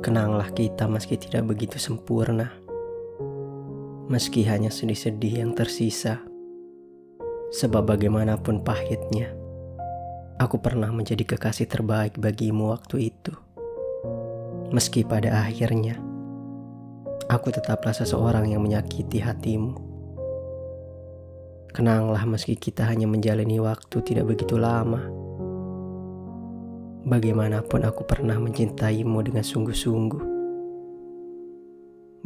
Kenanglah kita meski tidak begitu sempurna. Meski hanya sedih-sedih yang tersisa. Sebab bagaimanapun pahitnya, aku pernah menjadi kekasih terbaik bagimu waktu itu. Meski pada akhirnya, aku tetaplah seseorang yang menyakiti hatimu. Kenanglah meski kita hanya menjalani waktu tidak begitu lama Bagaimanapun aku pernah mencintaimu dengan sungguh-sungguh.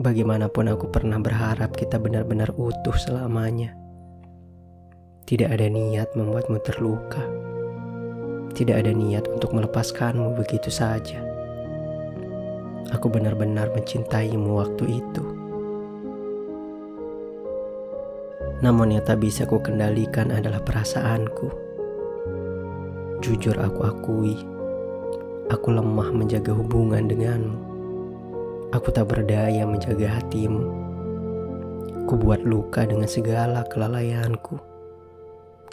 Bagaimanapun aku pernah berharap kita benar-benar utuh selamanya. Tidak ada niat membuatmu terluka. Tidak ada niat untuk melepaskanmu begitu saja. Aku benar-benar mencintaimu waktu itu. Namun yang tak bisa ku kendalikan adalah perasaanku. Jujur aku akui, Aku lemah menjaga hubungan denganmu. Aku tak berdaya menjaga hatimu. Ku buat luka dengan segala kelalaianku.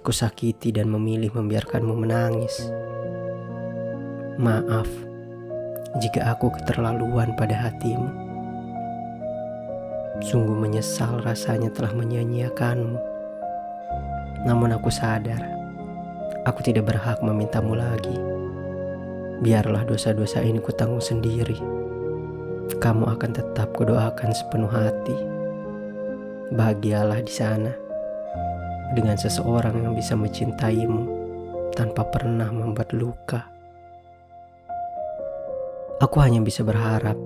Ku sakiti dan memilih membiarkanmu menangis. Maaf jika aku keterlaluan pada hatimu. Sungguh menyesal rasanya telah menyia-nyiakanmu. Namun aku sadar, aku tidak berhak memintamu lagi. Biarlah dosa-dosa ini kutanggung sendiri. Kamu akan tetap kudoakan sepenuh hati. Bahagialah di sana dengan seseorang yang bisa mencintaimu tanpa pernah membuat luka. Aku hanya bisa berharap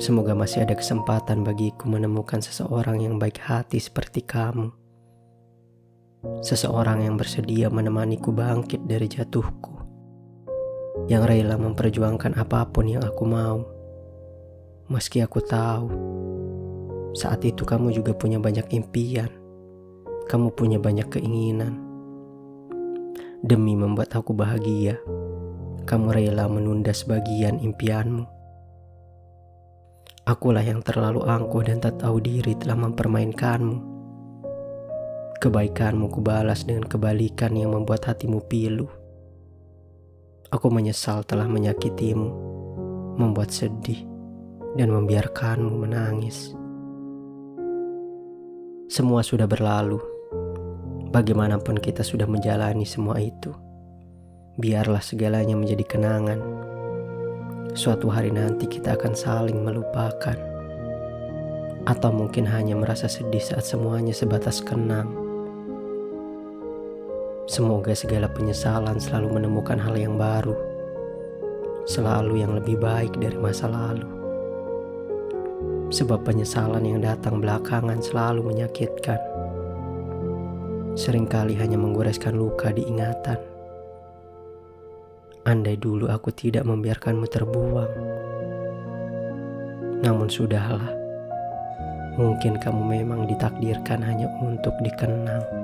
semoga masih ada kesempatan bagiku menemukan seseorang yang baik hati seperti kamu. Seseorang yang bersedia menemaniku bangkit dari jatuhku yang rela memperjuangkan apa pun yang aku mau. Meski aku tahu, saat itu kamu juga punya banyak impian, kamu punya banyak keinginan. Demi membuat aku bahagia, kamu rela menunda sebagian impianmu. Akulah yang terlalu angkuh dan tak tahu diri telah mempermainkanmu. Kebaikanmu kubalas dengan kebalikan yang membuat hatimu pilu. Aku menyesal telah menyakitimu, membuat sedih, dan membiarkanmu menangis. Semua sudah berlalu. Bagaimanapun kita sudah menjalani semua itu. Biarlah segalanya menjadi kenangan. Suatu hari nanti kita akan saling melupakan. Atau mungkin hanya merasa sedih saat semuanya sebatas kenang. Semoga segala penyesalan selalu menemukan hal yang baru, selalu yang lebih baik dari masa lalu. Sebab penyesalan yang datang belakangan selalu menyakitkan. Seringkali hanya menggoreskan luka di ingatan. Andai dulu aku tidak membiarkanmu terbuang. Namun sudahlah. Mungkin kamu memang ditakdirkan hanya untuk dikenang.